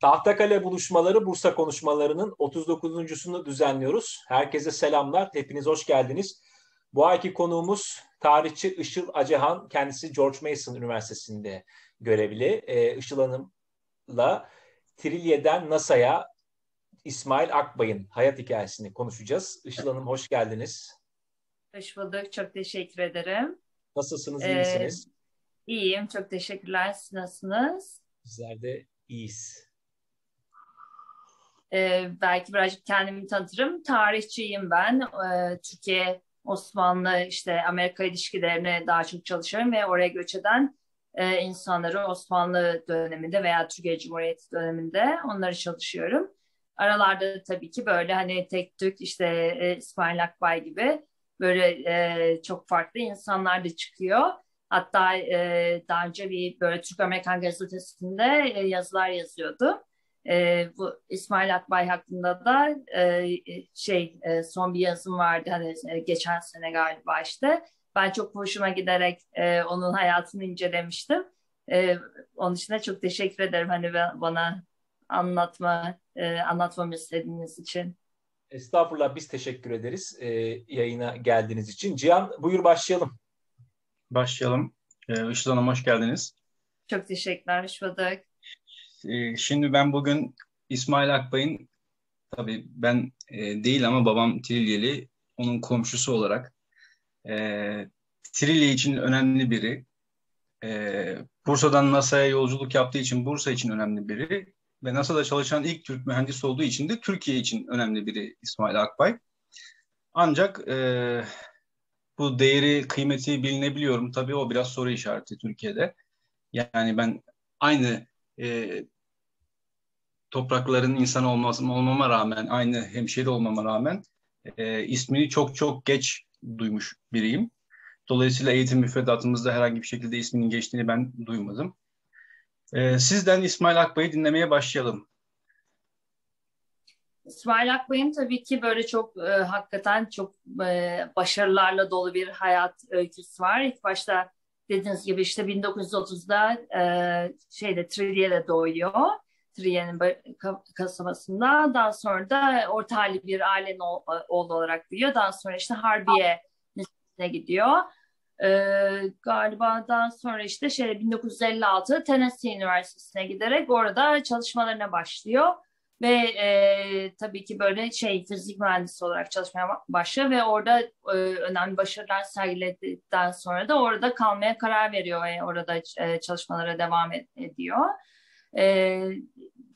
Tahtakale buluşmaları Bursa konuşmalarının 39.sunu düzenliyoruz. Herkese selamlar. Hepiniz hoş geldiniz. Bu ayki konuğumuz tarihçi Işıl Acehan. Kendisi George Mason Üniversitesi'nde görevli. Ee, Işıl Hanım'la Trilye'den NASA'ya İsmail Akbay'ın hayat hikayesini konuşacağız. Işıl Hanım hoş geldiniz. Hoş bulduk. Çok teşekkür ederim. Nasılsınız? İyi misiniz? Ee, iyiyim. Çok teşekkürler. Siz nasılsınız? Bizler de iyiyiz. Ee, belki birazcık kendimi tanıtırım. Tarihçiyim ben. Ee, Türkiye, Osmanlı, işte Amerika ilişkilerine daha çok çalışıyorum ve oraya göç eden e, insanları Osmanlı döneminde veya Türkiye Cumhuriyeti döneminde onları çalışıyorum. Aralarda tabii ki böyle hani tek tük işte e, İsmail Akbay gibi böyle e, çok farklı insanlar da çıkıyor. Hatta e, daha önce bir böyle Türk Amerikan gazetesinde e, yazılar yazıyordu. E, bu İsmail Akbay hakkında da e, şey e, son bir yazım vardı hani e, geçen sene galiba işte. Ben çok hoşuma giderek e, onun hayatını incelemiştim. E, onun için de çok teşekkür ederim hani bana anlatma e, anlatmamı istediğiniz için. Estağfurullah biz teşekkür ederiz e, yayına geldiğiniz için. Cihan buyur başlayalım. Başlayalım. Ee, Işıl Hanım hoş geldiniz. Çok teşekkürler, hoş bulduk. Ee, şimdi ben bugün İsmail Akbay'ın, tabii ben e, değil ama babam Trilyeli, onun komşusu olarak e, Trilye için önemli biri. E, Bursa'dan NASA'ya yolculuk yaptığı için Bursa için önemli biri ve NASA'da çalışan ilk Türk mühendis olduğu için de Türkiye için önemli biri İsmail Akbay. Ancak e, bu değeri, kıymeti bilinebiliyorum. Tabii o biraz soru işareti Türkiye'de. Yani ben aynı e, toprakların insanı olmasım, olmama rağmen, aynı hemşeri olmama rağmen e, ismini çok çok geç duymuş biriyim. Dolayısıyla eğitim müfredatımızda herhangi bir şekilde isminin geçtiğini ben duymadım. E, sizden İsmail Akbay'ı dinlemeye başlayalım. İsmail Akbay'ın tabii ki böyle çok e, hakikaten çok e, başarılarla dolu bir hayat öyküsü var. İlk başta dediğiniz gibi işte 1930'da e, şeyde Trilye'de doğuyor. Trilye'nin kasabasında. Daha sonra da orta halli bir ailenin oğlu olarak büyüyor. Daha sonra işte Harbiye Lisesi'ne gidiyor. Ee, galiba daha sonra işte şey 1956 Tennessee Üniversitesi'ne giderek orada çalışmalarına başlıyor. Ve e, tabii ki böyle şey fizik mühendisi olarak çalışmaya başlıyor ve orada e, önemli başarılar sergiledikten sonra da orada kalmaya karar veriyor ve orada e, çalışmalara devam ed- ediyor. E,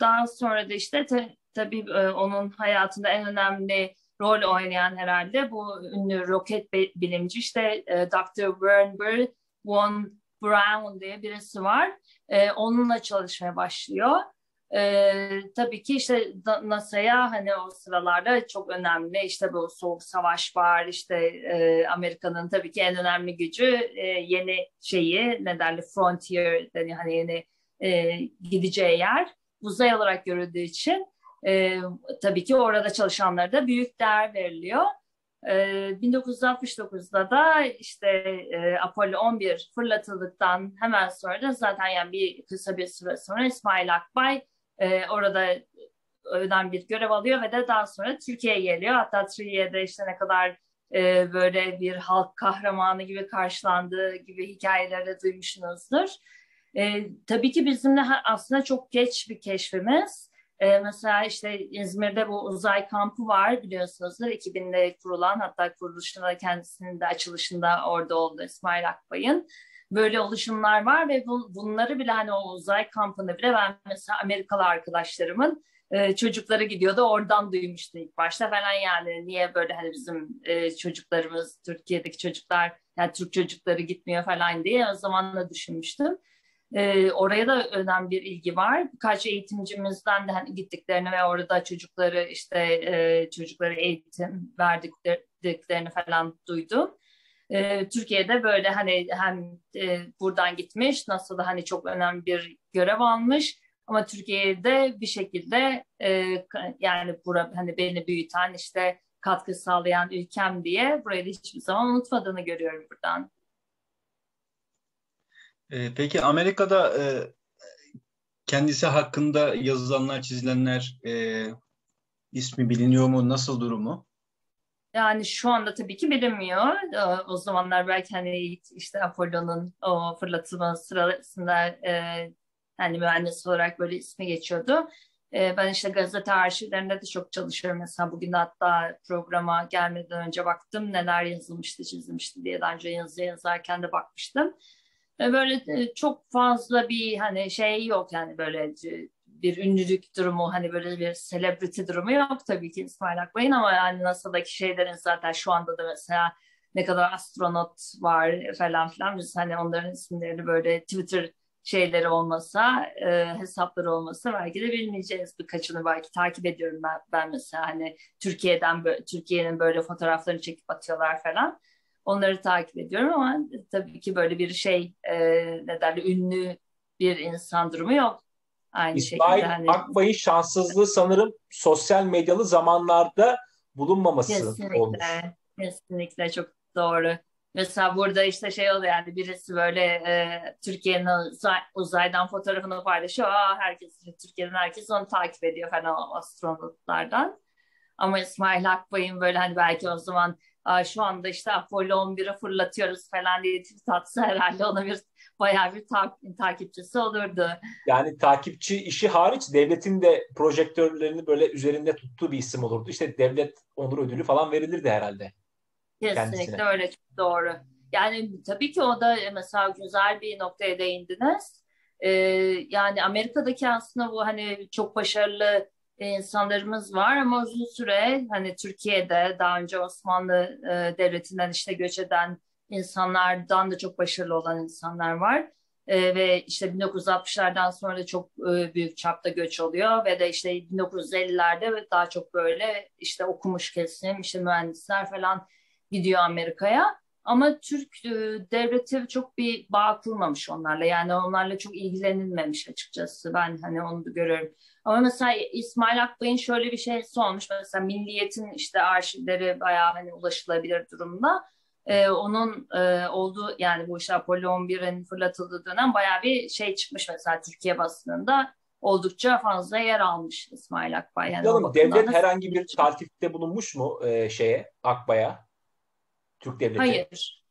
daha sonra da işte te, tabii e, onun hayatında en önemli rol oynayan herhalde bu ünlü roket bilimci işte e, Dr. Wernber von Braun diye birisi var. E, onunla çalışmaya başlıyor. Ee, tabii ki işte NASA'ya hani o sıralarda çok önemli işte bu soğuk savaş var işte e, Amerika'nın tabii ki en önemli gücü e, yeni şeyi ne derler frontier yani hani yeni e, gideceği yer uzay olarak görüldüğü için e, tabii ki orada çalışanlara da büyük değer veriliyor. E, 1969'da da işte e, Apollo 11 fırlatıldıktan hemen sonra da zaten yani bir kısa bir süre sonra İsmail Akbay e, orada öden bir görev alıyor ve de daha sonra Türkiye'ye geliyor. Hatta Türkiye'de işte ne kadar e, böyle bir halk kahramanı gibi karşılandığı gibi hikayeleri duymuşsunuzdur. E, tabii ki bizim de aslında çok geç bir keşfimiz. E, mesela işte İzmir'de bu uzay kampı var biliyorsunuzdur. 2000'de kurulan hatta kuruluşunda kendisinin de açılışında orada oldu İsmail Akbay'ın böyle oluşumlar var ve bu, bunları bile hani o uzay kampını bile ben mesela Amerikalı arkadaşlarımın e, çocukları gidiyordu oradan duymuştu ilk başta falan yani niye böyle hani bizim e, çocuklarımız Türkiye'deki çocuklar yani Türk çocukları gitmiyor falan diye o zaman da düşünmüştüm. E, oraya da önemli bir ilgi var. Birkaç eğitimcimizden de hani gittiklerini ve orada çocukları işte e, çocuklara eğitim verdiklerini falan duydum e, Türkiye'de böyle hani hem e, buradan gitmiş nasıl da hani çok önemli bir görev almış ama Türkiye'de bir şekilde e, yani bura hani beni büyüten işte katkı sağlayan ülkem diye burayı da hiçbir zaman unutmadığını görüyorum buradan. E, peki Amerika'da e, kendisi hakkında yazılanlar, çizilenler e, ismi biliniyor mu? Nasıl durumu? Yani şu anda tabii ki bilinmiyor. Ee, o zamanlar belki hani işte Apollo'nun o fırlatılma sırasında yani mühendis olarak böyle ismi geçiyordu. E, ben işte gazete arşivlerinde de çok çalışıyorum. Mesela bugün hatta programa gelmeden önce baktım neler yazılmıştı, çizilmişti diye daha önce yazı yazarken de bakmıştım. E, böyle e, çok fazla bir hani şey yok yani böyle bir ünlülük durumu hani böyle bir celebrity durumu yok tabii ki İsmail Akbay'ın ama yani NASA'daki şeylerin zaten şu anda da mesela ne kadar astronot var falan filan biz hani onların isimlerini böyle Twitter şeyleri olmasa e, hesapları olmasa belki de bilmeyeceğiz. Birkaçını belki takip ediyorum ben, ben mesela hani Türkiye'den Türkiye'nin böyle fotoğraflarını çekip atıyorlar falan onları takip ediyorum ama tabii ki böyle bir şey e, ne derler ünlü bir insan durumu yok Aynı İsmail şekilde hani... Akbay'ın şanssızlığı sanırım sosyal medyalı zamanlarda bulunmaması kesinlikle, olmuş. Kesinlikle çok doğru. Mesela burada işte şey oluyor yani birisi böyle e, Türkiye'nin uzay, uzaydan fotoğrafını paylaşıyor. Aa, herkes Türkiye'nin herkes onu takip ediyor falan astronotlardan. Ama İsmail Akbay'ın böyle hani belki o zaman şu anda işte Apollo 11'i fırlatıyoruz falan diye tweet atsa herhalde ona bir bayağı bir ta- takipçisi olurdu. Yani takipçi işi hariç devletin de projektörlerini böyle üzerinde tuttuğu bir isim olurdu. İşte devlet onur ödülü falan verilirdi herhalde. Kesinlikle kendisine. öyle çok doğru. Yani tabii ki o da mesela güzel bir noktaya değindiniz. Ee, yani Amerika'daki aslında bu hani çok başarılı insanlarımız var ama uzun süre hani Türkiye'de daha önce Osmanlı e, Devleti'nden işte göç eden insanlardan da çok başarılı olan insanlar var. E, ve işte 1960'lardan sonra da çok e, büyük çapta göç oluyor ve de işte 1950'lerde daha çok böyle işte okumuş kesim, işte mühendisler falan gidiyor Amerika'ya. Ama Türk e, devleti çok bir bağ kurmamış onlarla. Yani onlarla çok ilgilenilmemiş açıkçası. Ben hani onu da görüyorum. Ama mesela İsmail Akbay'ın şöyle bir şey olmuş. Mesela Milliyet'in işte arşivleri bayağı hani ulaşılabilir durumda. Ee, onun e, olduğu yani bu işte Apollo 11'in fırlatıldığı dönem bayağı bir şey çıkmış mesela Türkiye basınında oldukça fazla yer almış İsmail Akbay. Yani Canım, devlet herhangi bir taltifte bulunmuş mu e, şeye Akbay'a? Türk devleti? Hayır.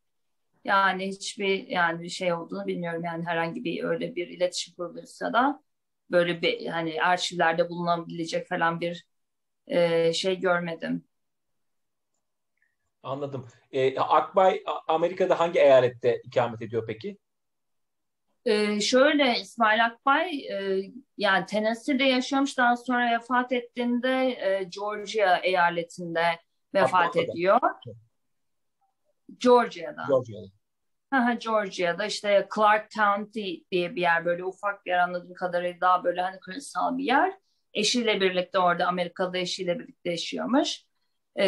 Yani hiçbir yani bir şey olduğunu bilmiyorum. Yani herhangi bir öyle bir iletişim kuruluysa da böyle bir hani arşivlerde bulunabilecek falan bir e, şey görmedim. Anladım. Ee, Akbay Amerika'da hangi eyalette ikamet ediyor peki? Ee, şöyle İsmail Akbay e, yani Tennessee'de yaşıyormuş daha sonra vefat ettiğinde e, Georgia eyaletinde vefat Akbağ'da. ediyor. Georgia'da. Georgia'da. Georgia'da işte Clark County diye bir yer böyle ufak bir yer anladığım kadarıyla daha böyle hani kırsal bir yer. Eşiyle birlikte orada Amerikalı eşiyle birlikte yaşıyormuş. Ee,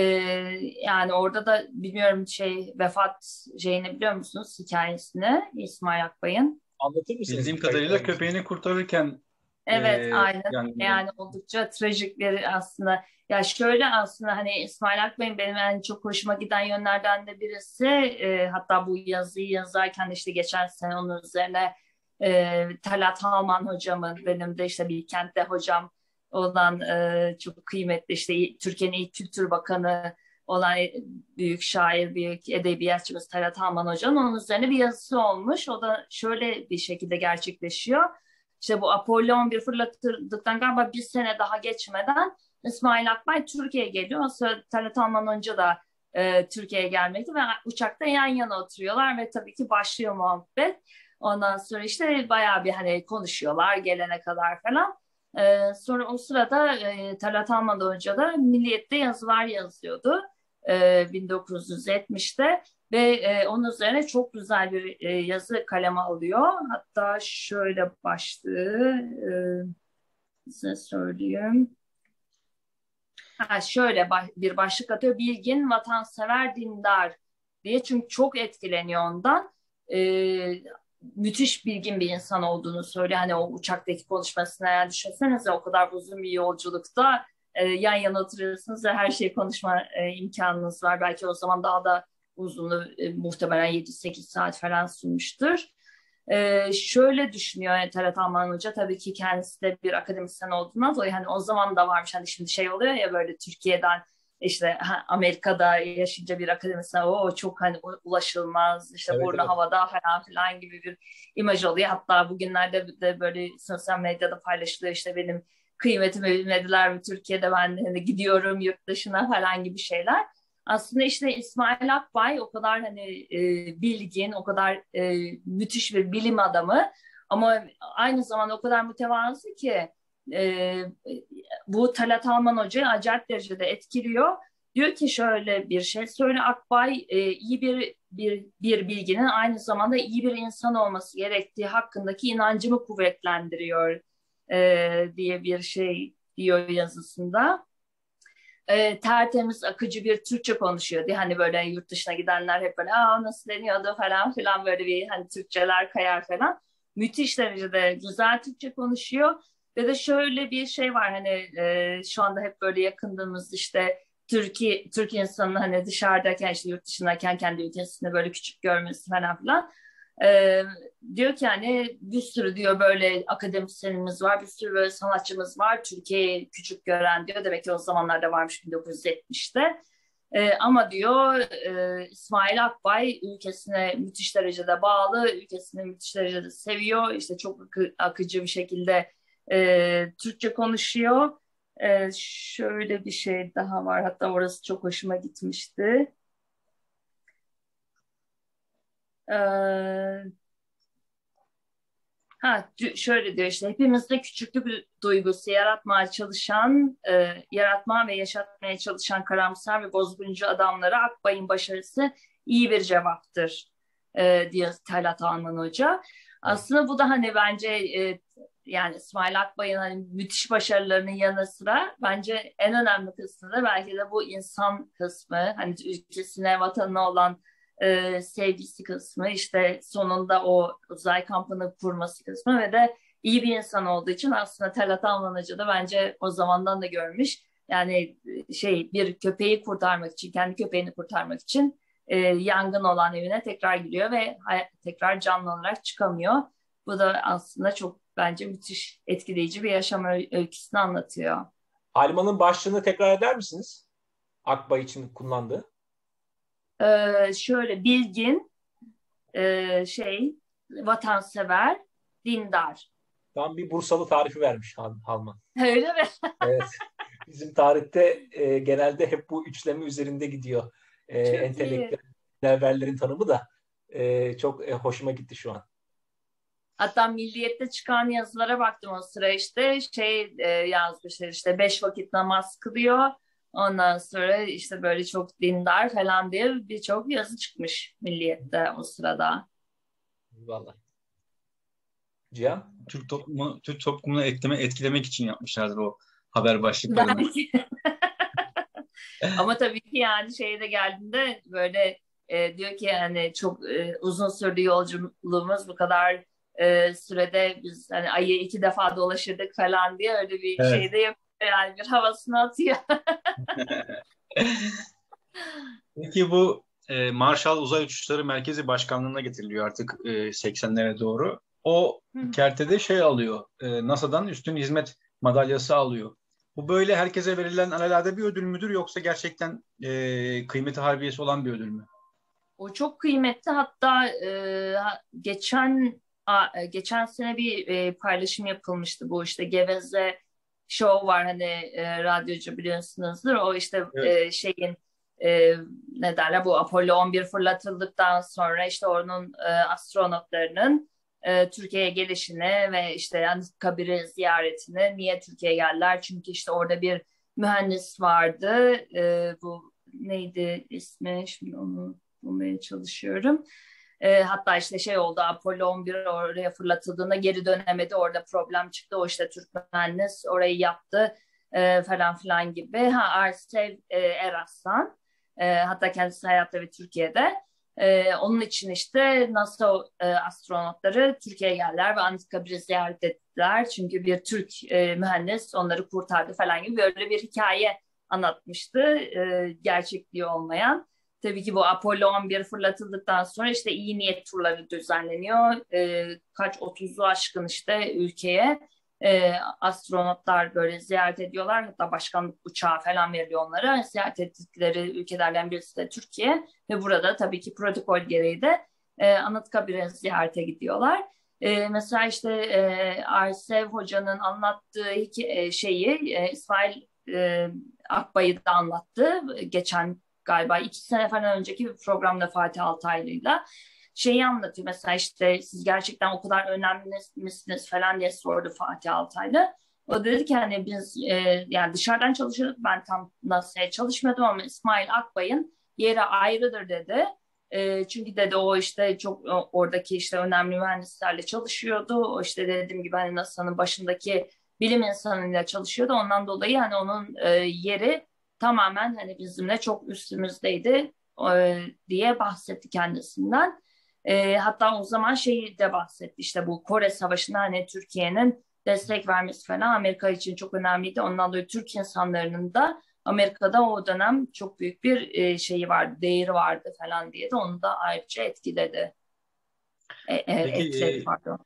yani orada da bilmiyorum şey vefat şeyini biliyor musunuz hikayesini İsmail Akbay'ın? Anlatır mısınız? Bildiğim kadarıyla köpeğini kurtarırken Evet e, aynen yani, yani oldukça trajik bir aslında ya şöyle aslında hani İsmail Akbey'in benim en çok hoşuma giden yönlerden de birisi e, hatta bu yazıyı yazarken işte geçen sene onun üzerine e, Talat Halman hocamın benim de işte bir kentte hocam olan e, çok kıymetli işte Türkiye'nin ilk kültür bakanı olan büyük şair, büyük edebiyatçımız Talat Halman Hoca'nın onun üzerine bir yazısı olmuş. O da şöyle bir şekilde gerçekleşiyor. İşte bu Apollo 11 fırlatıldıktan galiba bir sene daha geçmeden İsmail Akbay Türkiye'ye geliyor. O sırada Talat Alman önce de e, Türkiye'ye gelmekti ve uçakta yan yana oturuyorlar ve tabii ki başlıyor muhabbet. Ondan sonra işte bayağı bir hani konuşuyorlar gelene kadar falan. E, sonra o sırada e, Talat Alman önce de Milliyet'te yazılar yazıyordu. E, 1970'te ve e, onun üzerine çok güzel bir e, yazı kaleme alıyor. Hatta şöyle başlığı e, size söyleyeyim. Ha, şöyle bir başlık atıyor. Bilgin, vatansever, dindar diye. Çünkü çok etkileniyor ondan. Ee, müthiş bilgin bir insan olduğunu söylüyor. Hani o uçaktaki konuşmasını eğer düşünsenize o kadar uzun bir yolculukta e, yan yana oturuyorsunuz ve her şeyi konuşma e, imkanınız var. Belki o zaman daha da uzunluğu e, muhtemelen 7-8 saat falan sürmüştür. Ee, şöyle düşünüyor yani Talat Alman Hoca tabii ki kendisi de bir akademisyen olduğundan dolayı hani o zaman da varmış hani şimdi şey oluyor ya böyle Türkiye'den işte Amerika'da yaşayınca bir akademisyen o çok hani ulaşılmaz işte evet, burnu evet. havada falan filan gibi bir imaj oluyor. Hatta bugünlerde de böyle sosyal medyada paylaşılıyor işte benim kıymetimi bilmediler mi Türkiye'de ben hani gidiyorum yurt dışına falan gibi şeyler. Aslında işte İsmail Akbay o kadar hani e, bilgin, o kadar e, müthiş bir bilim adamı ama aynı zamanda o kadar mütevazı ki e, bu Talat Alman Hoca'yı acayip derecede etkiliyor. Diyor ki şöyle bir şey söyle Akbay e, iyi bir bir bir bilginin aynı zamanda iyi bir insan olması gerektiği hakkındaki inancımı kuvvetlendiriyor e, diye bir şey diyor yazısında. E, tertemiz akıcı bir Türkçe konuşuyordu. Hani böyle yurt dışına gidenler hep böyle Aa, nasıl deniyordu falan filan böyle bir hani Türkçeler kayar falan. Müthiş derecede güzel Türkçe konuşuyor ve de şöyle bir şey var hani e, şu anda hep böyle yakındığımız işte Türkiye Türk insanı hani dışarıdayken işte yurt dışındayken kendi ülkesini böyle küçük görmesi falan filan. E, diyor ki hani bir sürü diyor böyle akademisyenimiz var, bir sürü böyle sanatçımız var. Türkiye'yi küçük gören diyor. Demek ki o zamanlarda varmış 1970'te. E, ama diyor e, İsmail Akbay ülkesine müthiş derecede bağlı, ülkesini müthiş derecede seviyor. İşte çok akı, akıcı bir şekilde e, Türkçe konuşuyor. E, şöyle bir şey daha var. Hatta orası çok hoşuma gitmişti. E, ha, şöyle diyor işte hepimizde küçüklük duygusu yaratmaya çalışan, e, yaratmaya ve yaşatmaya çalışan karamsar ve bozguncu adamlara Akbay'ın başarısı iyi bir cevaptır e, diyor Talat Alman Hoca. Aslında bu da hani bence e, yani İsmail Akbay'ın hani müthiş başarılarının yanı sıra bence en önemli kısmı da belki de bu insan kısmı hani ülkesine vatanına olan e, sevgisi kısmı işte sonunda o uzay kampını kurması kısmı ve de iyi bir insan olduğu için aslında Talat Almanacı da bence o zamandan da görmüş yani e, şey bir köpeği kurtarmak için kendi köpeğini kurtarmak için e, yangın olan evine tekrar giriyor ve tekrar canlı olarak çıkamıyor. Bu da aslında çok bence müthiş etkileyici bir yaşam öyküsünü anlatıyor. Halman'ın başlığını tekrar eder misiniz? Akbay için kullandığı. Ee, şöyle bilgin, e, şey, vatansever, dindar. Tam bir Bursalı tarifi vermiş Halman. Öyle mi? evet. Bizim tarihte e, genelde hep bu üçleme üzerinde gidiyor. E, entelektüellerin tanımı da e, çok e, hoşuma gitti şu an. Hatta Milliyet'te çıkan yazılara baktım o sıra işte şey e, yazmışlar işte beş vakit namaz kılıyor. Ondan sonra işte böyle çok dindar falan diye birçok yazı çıkmış Milliyet'te o sırada. Vallahi. Cihan? Türk toplumu, Türk toplumunu etkileme, etkilemek için yapmışlardır o haber başlıklarını. Ama tabii ki yani şeyde geldiğinde böyle e, diyor ki yani çok e, uzun sürdü yolculuğumuz bu kadar e, sürede biz hani ayı iki defa dolaşırdık falan diye öyle bir evet. şeyde yapıyor yani bir havasını atıyor. Peki bu e, Marshall Uzay Uçuşları Merkezi Başkanlığı'na getiriliyor artık e, 80'lere doğru. O kertede şey alıyor, e, NASA'dan üstün hizmet madalyası alıyor. Bu böyle herkese verilen alelade bir ödül müdür yoksa gerçekten e, kıymeti harbiyesi olan bir ödül mü? O çok kıymetli. Hatta e, geçen a, e, geçen sene bir e, paylaşım yapılmıştı bu işte Geveze show var hani e, radyocu biliyorsunuzdur. O işte evet. e, şeyin e, ne derler bu Apollo 11 fırlatıldıktan sonra işte onun e, astronotlarının e, Türkiye'ye gelişini ve işte Anıtkabir'i ziyaretini niye Türkiye'ye geldiler? Çünkü işte orada bir mühendis vardı. E, bu neydi ismi? Şimdi onu bulmaya çalışıyorum. E, hatta işte şey oldu Apollo 11 oraya fırlatıldığında geri dönemedi. Orada problem çıktı. O işte Türk mühendis orayı yaptı e, falan filan gibi. Ha Arsev e, Eraslan. E, hatta kendisi hayatta ve Türkiye'de. E, onun için işte NASA e, astronotları Türkiye'ye geldiler ve Anıtkabir'i ziyaret ettiler. Çünkü bir Türk e, mühendis onları kurtardı falan gibi böyle bir hikaye anlatmıştı. E, gerçekliği olmayan. Tabii ki bu Apollo 11 fırlatıldıktan sonra işte iyi niyet turları düzenleniyor. E, kaç otuzlu aşkın işte ülkeye e, astronotlar böyle ziyaret ediyorlar. Hatta başkanlık uçağı falan veriliyor onlara. Ziyaret ettikleri ülkelerden birisi de Türkiye. Ve burada tabii ki protokol gereği de e, Anıtkabir'e ziyarete gidiyorlar. E, mesela işte e, Arsev Hoca'nın anlattığı iki, e, şeyi e, İsmail e, Akbay'ı da anlattı. Geçen galiba iki sene falan önceki bir programda Fatih Altaylı'yla şeyi anlatıyor. Mesela işte siz gerçekten o kadar önemli misiniz falan diye sordu Fatih Altaylı. O dedi ki hani biz e, yani dışarıdan çalışıyorduk. Ben tam NASA'ya çalışmıyordum ama İsmail Akbay'ın yeri ayrıdır dedi. E, çünkü dedi o işte çok oradaki işte önemli mühendislerle çalışıyordu. O işte dediğim gibi hani NASA'nın başındaki bilim insanıyla çalışıyordu. Ondan dolayı hani onun e, yeri tamamen hani bizimle çok üstümüzdeydi e, diye bahsetti kendisinden. E, hatta o zaman şeyi de bahsetti işte bu Kore Savaşı'nda hani Türkiye'nin destek vermesi falan Amerika için çok önemliydi. Ondan dolayı Türk insanların da Amerika'da o dönem çok büyük bir e, şeyi vardı, değeri vardı falan diye de onu da ayrıca etkiledi. E, e, Peki, etkiledi, pardon.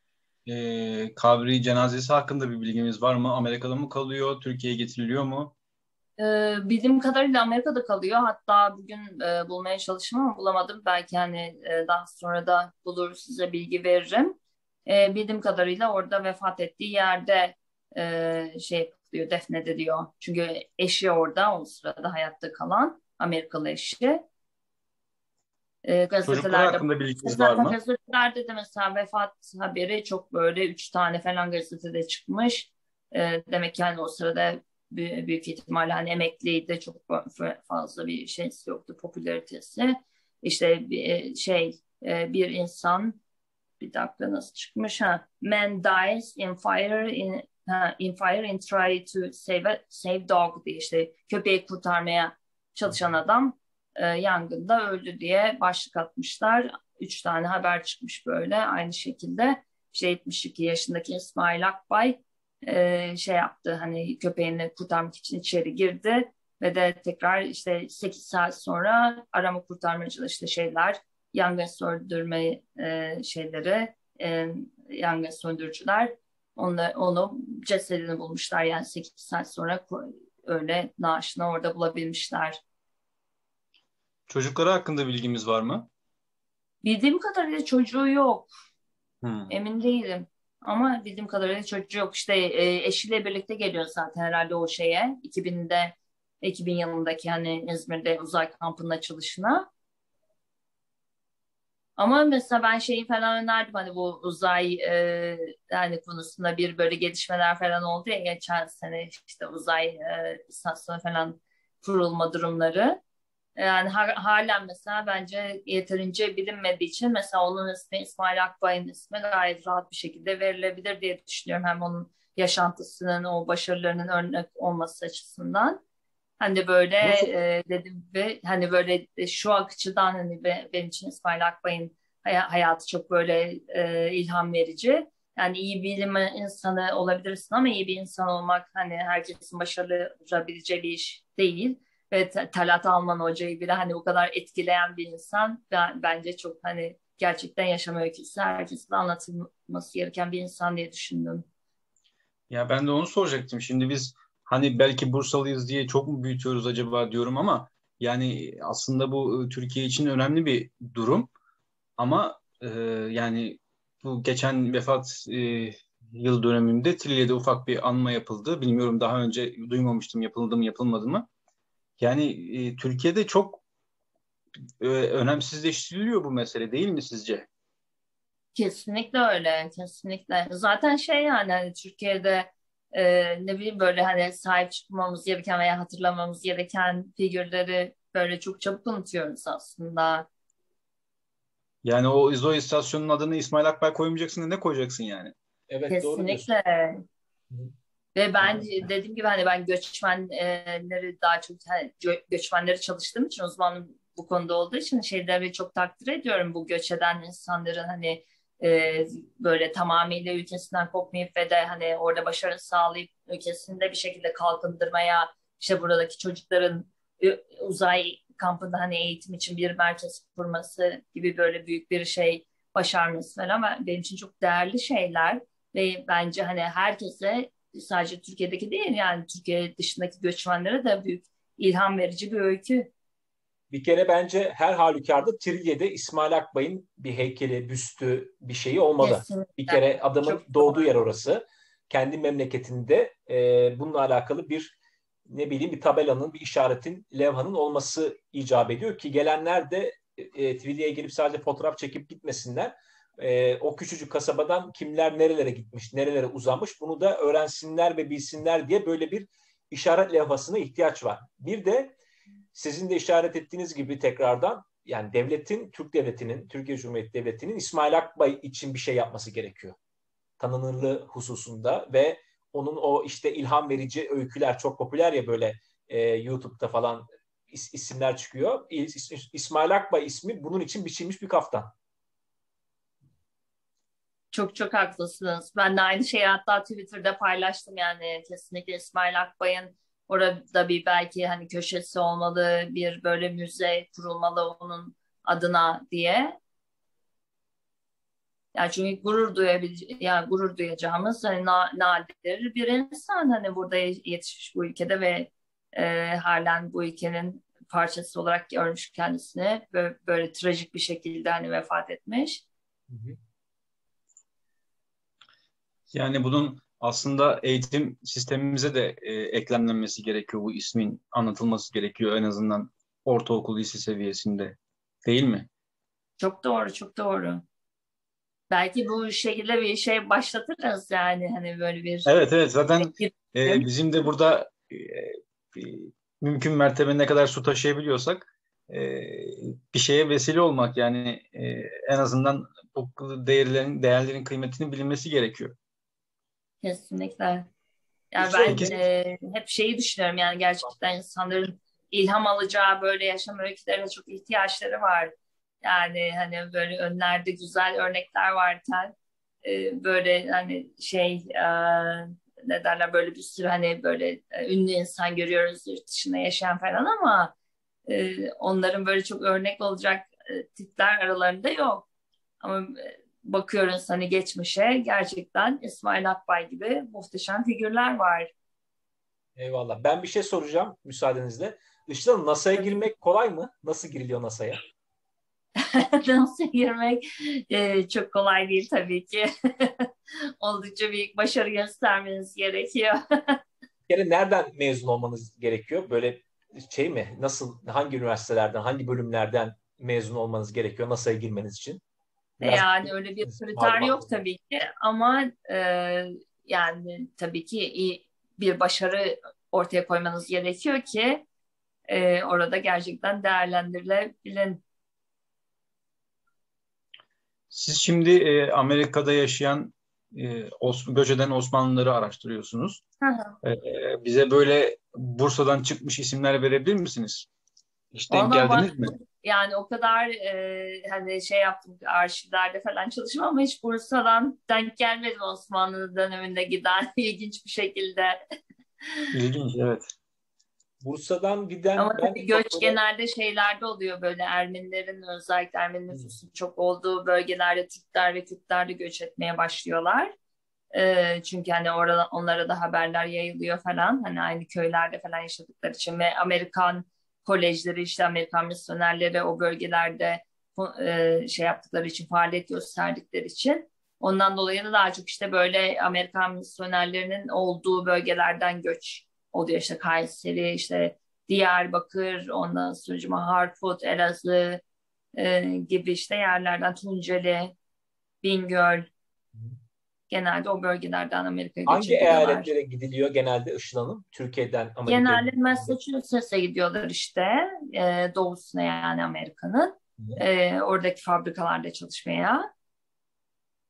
E, kabri cenazesi hakkında bir bilgimiz var mı? Amerika'da mı kalıyor? Türkiye'ye getiriliyor mu? E, bildiğim kadarıyla Amerika'da kalıyor. Hatta bugün e, bulmaya çalıştım ama bulamadım. Belki hani e, daha sonra da bulur size bilgi veririm. E, bildiğim kadarıyla orada vefat ettiği yerde e, şey yapılıyor, defnediliyor. Çünkü eşi orada o sırada hayatta kalan Amerikalı eşi. E, gazetelerde, hakkında bilginiz var mı? Gazetelerde de mesela vefat haberi çok böyle üç tane falan gazetede çıkmış. E, demek ki hani o sırada büyük ihtimalle hani emekliydi çok fazla bir şeysi yoktu popülaritesi. İşte e, şey e, bir insan bir dakika nasıl çıkmış ha man dies in fire in ha, in fire in try to save save dog diye işte köpeği kurtarmaya çalışan adam e, yangında öldü diye başlık atmışlar. Üç tane haber çıkmış böyle aynı şekilde. İşte 72 yaşındaki İsmail Akbay e, şey yaptı hani köpeğini kurtarmak için içeri girdi ve de tekrar işte 8 saat sonra arama kurtarmacılar işte şeyler yangın söndürme e, şeyleri e, yangın söndürücüler onu, onu cesedini bulmuşlar yani 8 saat sonra öyle naaşını orada bulabilmişler. Çocukları hakkında bilgimiz var mı? Bildiğim kadarıyla çocuğu yok. Hmm. Emin değilim. Ama bildiğim kadarıyla çocuğu yok. İşte e, eşiyle birlikte geliyor zaten herhalde o şeye. 2000'de 2000 yılındaki hani İzmir'de uzay kampının açılışına. Ama mesela ben şeyi falan önerdim hani bu uzay e, yani konusunda bir böyle gelişmeler falan oldu ya geçen sene işte uzay e, istasyonu falan kurulma durumları. Yani halen mesela bence yeterince bilinmediği için mesela onun ismi İsmail Akbay'ın ismi gayet rahat bir şekilde verilebilir diye düşünüyorum. Hem onun yaşantısının, o başarılarının örnek olması açısından. Hani böyle e, dedim ve hani böyle şu açıdan hani be, benim için İsmail Akbay'ın hayatı çok böyle e, ilham verici. Yani iyi bilim insanı olabilirsin ama iyi bir insan olmak hani herkesin başarabileceği bir iş değil ve Talat Alman hocayı bile hani o kadar etkileyen bir insan ben, bence çok hani gerçekten yaşam öyküsü herkesin anlatılması gereken bir insan diye düşündüm. Ya ben de onu soracaktım. Şimdi biz hani belki Bursalıyız diye çok mu büyütüyoruz acaba diyorum ama yani aslında bu e, Türkiye için önemli bir durum. Ama e, yani bu geçen vefat e, yıl döneminde Trilye'de ufak bir anma yapıldı. Bilmiyorum daha önce duymamıştım yapıldı mı yapılmadı mı. Yani e, Türkiye'de çok e, önemsizleştiriliyor bu mesele değil mi sizce? Kesinlikle öyle, kesinlikle. Zaten şey yani hani Türkiye'de e, ne bileyim böyle hani sahip çıkmamız gereken veya hatırlamamız gereken figürleri böyle çok çabuk unutuyoruz aslında. Yani o İzo istasyonun adını İsmail Akbay koymayacaksın da ne koyacaksın yani? Evet Kesinlikle. Doğru ve ben dediğim gibi hani ben göçmenleri daha çok hani göçmenleri çalıştığım için uzman bu konuda olduğu için şeyleri çok takdir ediyorum. Bu göç eden insanların hani e, böyle tamamıyla ülkesinden kopmayıp ve de hani orada başarı sağlayıp ülkesinde bir şekilde kalkındırmaya işte buradaki çocukların uzay kampında hani eğitim için bir merkez kurması gibi böyle büyük bir şey başarması falan benim için çok değerli şeyler ve bence hani herkese sadece Türkiye'deki değil yani Türkiye dışındaki göçmenlere de büyük ilham verici bir öykü. Bir kere bence her halükarda Trilye'de İsmail Akbay'ın bir heykeli, büstü, bir şeyi olmalı. Kesinlikle. Bir kere adamın Çok doğduğu yer orası. Kendi memleketinde e, bununla alakalı bir ne bileyim bir tabelanın, bir işaretin, levhanın olması icap ediyor ki gelenler de e, Trilye'ye gelip sadece fotoğraf çekip gitmesinler. E, o küçücük kasabadan kimler nerelere gitmiş, nerelere uzanmış bunu da öğrensinler ve bilsinler diye böyle bir işaret levhasına ihtiyaç var. Bir de sizin de işaret ettiğiniz gibi tekrardan yani devletin, Türk devletinin, Türkiye Cumhuriyeti Devleti'nin İsmail Akbay için bir şey yapması gerekiyor. Tanınırlığı hususunda ve onun o işte ilham verici öyküler çok popüler ya böyle e, YouTube'da falan is, isimler çıkıyor. İs, İsmail Akbay ismi bunun için biçilmiş bir kaftan. Çok çok haklısınız. Ben de aynı şeyi hatta Twitter'da paylaştım yani kesinlikle İsmail Akbay'ın orada bir belki hani köşesi olmalı, bir böyle müze kurulmalı onun adına diye. Yani çünkü gurur duyabileceğimiz, yani gurur duyacağımız hani na, nadir bir insan hani burada yetişmiş bu ülkede ve e, halen bu ülkenin parçası olarak görmüş kendisini böyle, böyle trajik bir şekilde hani vefat etmiş. Yani bunun aslında eğitim sistemimize de e, eklemlenmesi gerekiyor. Bu ismin anlatılması gerekiyor en azından ortaokul, lise seviyesinde. Değil mi? Çok doğru, çok doğru. Belki bu şekilde bir şey başlatırız yani hani böyle bir... Evet evet zaten e, bizim de burada e, mümkün mertebe ne kadar su taşıyabiliyorsak e, bir şeye vesile olmak yani e, en azından bu değerlerin değerlerin kıymetini bilinmesi gerekiyor. Kesinlikle. Yani ben e, hep şeyi düşünüyorum yani gerçekten insanların ilham alacağı böyle yaşam öykülerine çok ihtiyaçları var. Yani hani böyle önlerde güzel örnekler varken e, böyle hani şey e, ne derler böyle bir sürü hani böyle e, ünlü insan görüyoruz yurt dışında yaşayan falan ama e, onların böyle çok örnek olacak e, tipler aralarında yok. Ama e, bakıyoruz hani geçmişe gerçekten İsmail Akbay gibi muhteşem figürler var. Eyvallah. Ben bir şey soracağım müsaadenizle. Işıl NASA'ya girmek kolay mı? Nasıl giriliyor NASA'ya? NASA'ya girmek e, çok kolay değil tabii ki. Oldukça büyük başarı göstermeniz gerekiyor. bir kere nereden mezun olmanız gerekiyor? Böyle şey mi? Nasıl, hangi üniversitelerden, hangi bölümlerden mezun olmanız gerekiyor NASA'ya girmeniz için? Biraz yani öyle bir kriter yok tabii ki ama e, yani tabii ki iyi bir başarı ortaya koymanız gerekiyor ki e, orada gerçekten değerlendirilebilin. Siz şimdi e, Amerika'da yaşayan e, Os göç eden Osmanlıları araştırıyorsunuz. Hı hı. E, bize böyle Bursa'dan çıkmış isimler verebilir misiniz? Hiç denk geldiniz mi? Yani o kadar e, hani şey yaptım arşivlerde falan çalıştım ama hiç Bursa'dan denk gelmedim Osmanlı döneminde giden ilginç bir şekilde. İlginç evet. Bursa'dan giden... Ama tabii göç fotoğraf... genelde şeylerde oluyor böyle Ermenilerin özellikle Ermeni nüfusun çok olduğu bölgelerde Türkler ve Kürtler de göç etmeye başlıyorlar. E, çünkü hani orada onlara da haberler yayılıyor falan. Hani aynı köylerde falan yaşadıkları için ve Amerikan kolejleri işte Amerikan misyonerleri o bölgelerde e, şey yaptıkları için faaliyet gösterdikleri için. Ondan dolayı da daha çok işte böyle Amerikan misyonerlerinin olduğu bölgelerden göç oluyor. İşte Kayseri işte Diyarbakır ondan sonra Harput Elazığ e, gibi işte yerlerden Tunceli Bingöl genelde o bölgelerden Amerika'ya Hangi eyaletlere gidiliyor genelde Işıl Hanım? Türkiye'den Amerika'ya Genelde Massachusetts'e gidiyorlar işte. E, doğusuna yani Amerika'nın. E, oradaki fabrikalarda çalışmaya.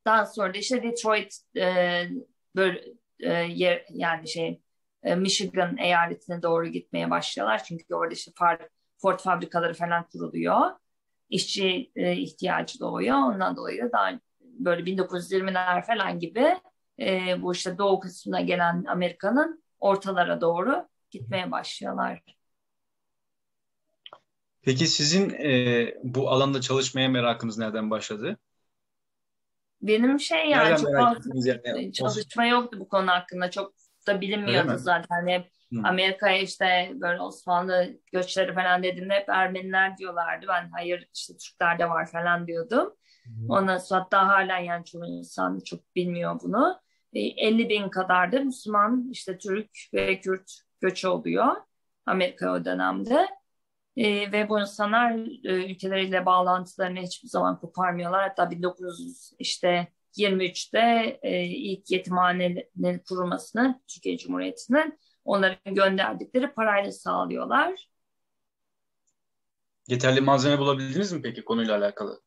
Daha sonra da işte Detroit e, böyle e, yer, yani şey e, Michigan eyaletine doğru gitmeye başlıyorlar. Çünkü orada işte Ford fabrikaları falan kuruluyor. İşçi e, ihtiyacı doğuyor. Ondan dolayı da daha böyle 1920'ler falan gibi e, bu işte doğu kısmına gelen Amerika'nın ortalara doğru gitmeye başlıyorlar. Peki sizin e, bu alanda çalışmaya merakınız nereden başladı? Benim şey yani Nereden çok fazla yani? çalışma yoktu bu konu hakkında. Çok da bilinmiyordu mi? zaten. Hep Hı. Amerika'ya işte böyle Osmanlı göçleri falan dediğimde hep Ermeniler diyorlardı. Ben hayır işte Türkler de var falan diyordum. Ondan sonra hatta hala yani çoğu insan çok bilmiyor bunu. E, 50 bin kadar da Müslüman işte Türk ve Kürt göç oluyor Amerika o dönemde. E, ve bu insanlar e, ülkeleriyle bağlantılarını hiçbir zaman koparmıyorlar. Hatta 1900 işte 23'te e, ilk yetimhanenin kurulmasını Türkiye Cumhuriyeti'nin onların gönderdikleri parayla sağlıyorlar. Yeterli malzeme bulabildiniz mi peki konuyla alakalı?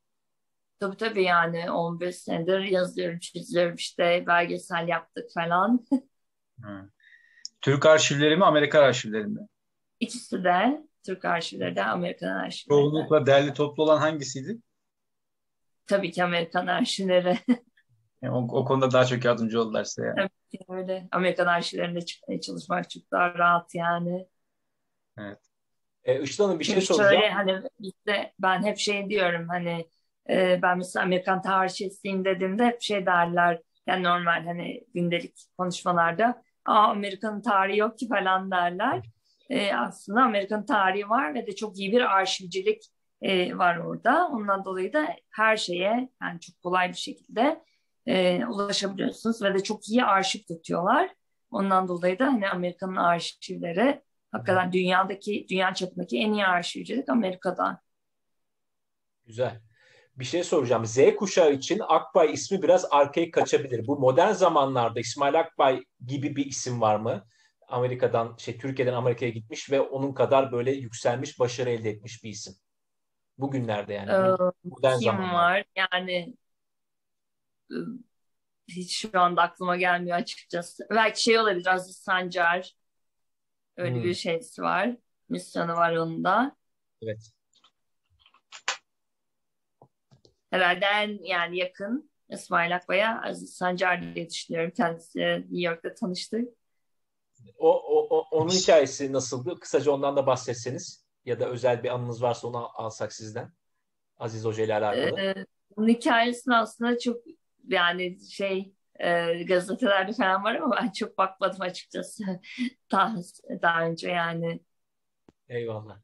Tabii tabii yani 15 senedir yazıyorum, çiziyorum işte belgesel yaptık falan. Hı. Türk arşivleri mi, Amerikan arşivleri mi? İkisi de Türk arşivleri de Amerikan arşivleri de. Çoğunlukla derli toplu olan hangisiydi? Tabii ki Amerikan arşivleri. Yani o, o konuda daha çok yardımcı oldular size yani. Tabii ki öyle. Amerikan arşivlerinde çıkmaya çalışmak çok daha rahat yani. E, Işıl Hanım bir şey soracağım. şöyle hani bizde ben hep şey diyorum hani e, ben mesela Amerikan tarihçisiyim dediğimde hep şey derler yani normal hani gündelik konuşmalarda Aa, Amerika'nın tarihi yok ki falan derler. E, aslında Amerikan tarihi var ve de çok iyi bir arşivcilik e, var orada. Ondan dolayı da her şeye yani çok kolay bir şekilde e, ulaşabiliyorsunuz ve de çok iyi arşiv tutuyorlar. Ondan dolayı da hani Amerika'nın arşivleri hakikaten dünyadaki dünya çapındaki en iyi arşivcilik Amerika'dan. Güzel. Bir şey soracağım. Z kuşağı için Akbay ismi biraz arkaya kaçabilir. Bu modern zamanlarda İsmail Akbay gibi bir isim var mı? Amerika'dan, şey Türkiye'den Amerika'ya gitmiş ve onun kadar böyle yükselmiş, başarı elde etmiş bir isim. Bugünlerde yani. Ee, modern kim zamanlarda. var? Yani e, hiç şu anda aklıma gelmiyor açıkçası. Belki şey olabilir Aziz Sancar. Öyle Hmm. bir şeysi var. Misyonu var onun da. Evet. Herhalde en yani yakın İsmail Akbay'a Aziz Sancar diye düşünüyorum. Kendisi New York'ta tanıştık. O, o, o- onun hikayesi nasıldı? Kısaca ondan da bahsetseniz ya da özel bir anınız varsa onu alsak sizden. Aziz Hoca ile alakalı. Ee, bunun hikayesini aslında çok yani şey e, gazetelerde falan var ama ben çok bakmadım açıkçası daha, daha önce yani. Eyvallah.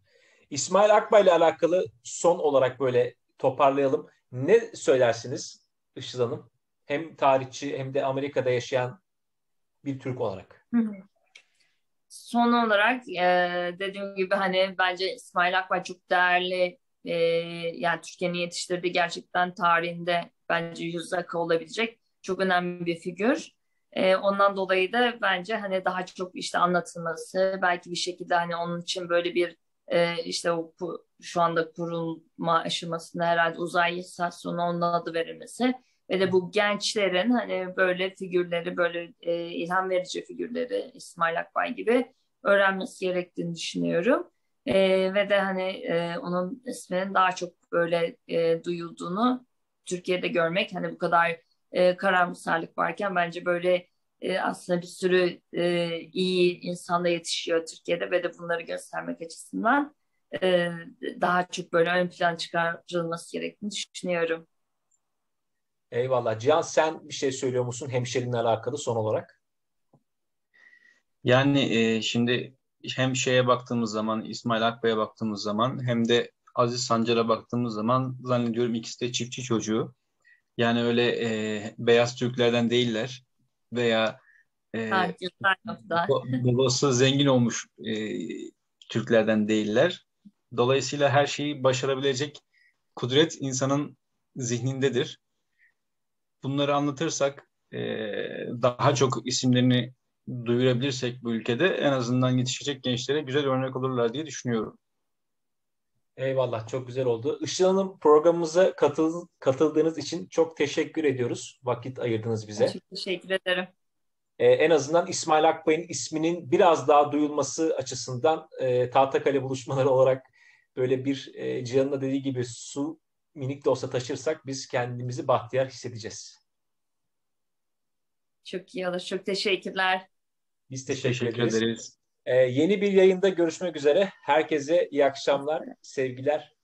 İsmail Akbay ile alakalı son olarak böyle toparlayalım. Ne söylersiniz Işıl Hanım? Hem tarihçi hem de Amerika'da yaşayan bir Türk olarak. Son olarak e, dediğim gibi hani bence İsmail Akbay çok değerli e, yani Türkiye'nin yetiştirdiği gerçekten tarihinde bence yüz akı olabilecek çok önemli bir figür. E, ondan dolayı da bence hani daha çok işte anlatılması belki bir şekilde hani onun için böyle bir e, işte o şu anda kurulma aşamasında herhalde uzay istasyonu onun adı verilmesi ve de bu gençlerin hani böyle figürleri böyle e, ilham verici figürleri İsmail Akbay gibi öğrenmesi gerektiğini düşünüyorum. E, ve de hani e, onun isminin daha çok böyle e, duyulduğunu Türkiye'de görmek hani bu kadar e, karamsarlık varken bence böyle e, aslında bir sürü e, iyi insan da yetişiyor Türkiye'de ve de bunları göstermek açısından e, daha çok böyle ön plan çıkarılması gerektiğini düşünüyorum. Eyvallah. Cihan sen bir şey söylüyor musun hemşerinle alakalı son olarak? Yani e, şimdi hem şeye baktığımız zaman, İsmail Akbay'a baktığımız zaman hem de Aziz Sancar'a baktığımız zaman zannediyorum ikisi de çiftçi çocuğu. Yani öyle e, beyaz Türklerden değiller veya e, babası zengin olmuş e, Türklerden değiller. Dolayısıyla her şeyi başarabilecek kudret insanın zihnindedir. Bunları anlatırsak e, daha çok isimlerini duyurabilirsek bu ülkede en azından yetişecek gençlere güzel örnek olurlar diye düşünüyorum. Eyvallah. Çok güzel oldu. Işıl Hanım programımıza katıl, katıldığınız için çok teşekkür ediyoruz. Vakit ayırdınız bize. Çok teşekkür ederim. Ee, en azından İsmail Akbay'ın isminin biraz daha duyulması açısından e, Tahtakale buluşmaları olarak böyle bir e, Cihan'ın da dediği gibi su minik de olsa taşırsak biz kendimizi bahtiyar hissedeceğiz. Çok iyi olur. Çok teşekkürler. Biz Teşekkür, teşekkür, ederiz. ederiz. Ee, yeni bir yayında görüşmek üzere. Herkese iyi akşamlar, sevgiler,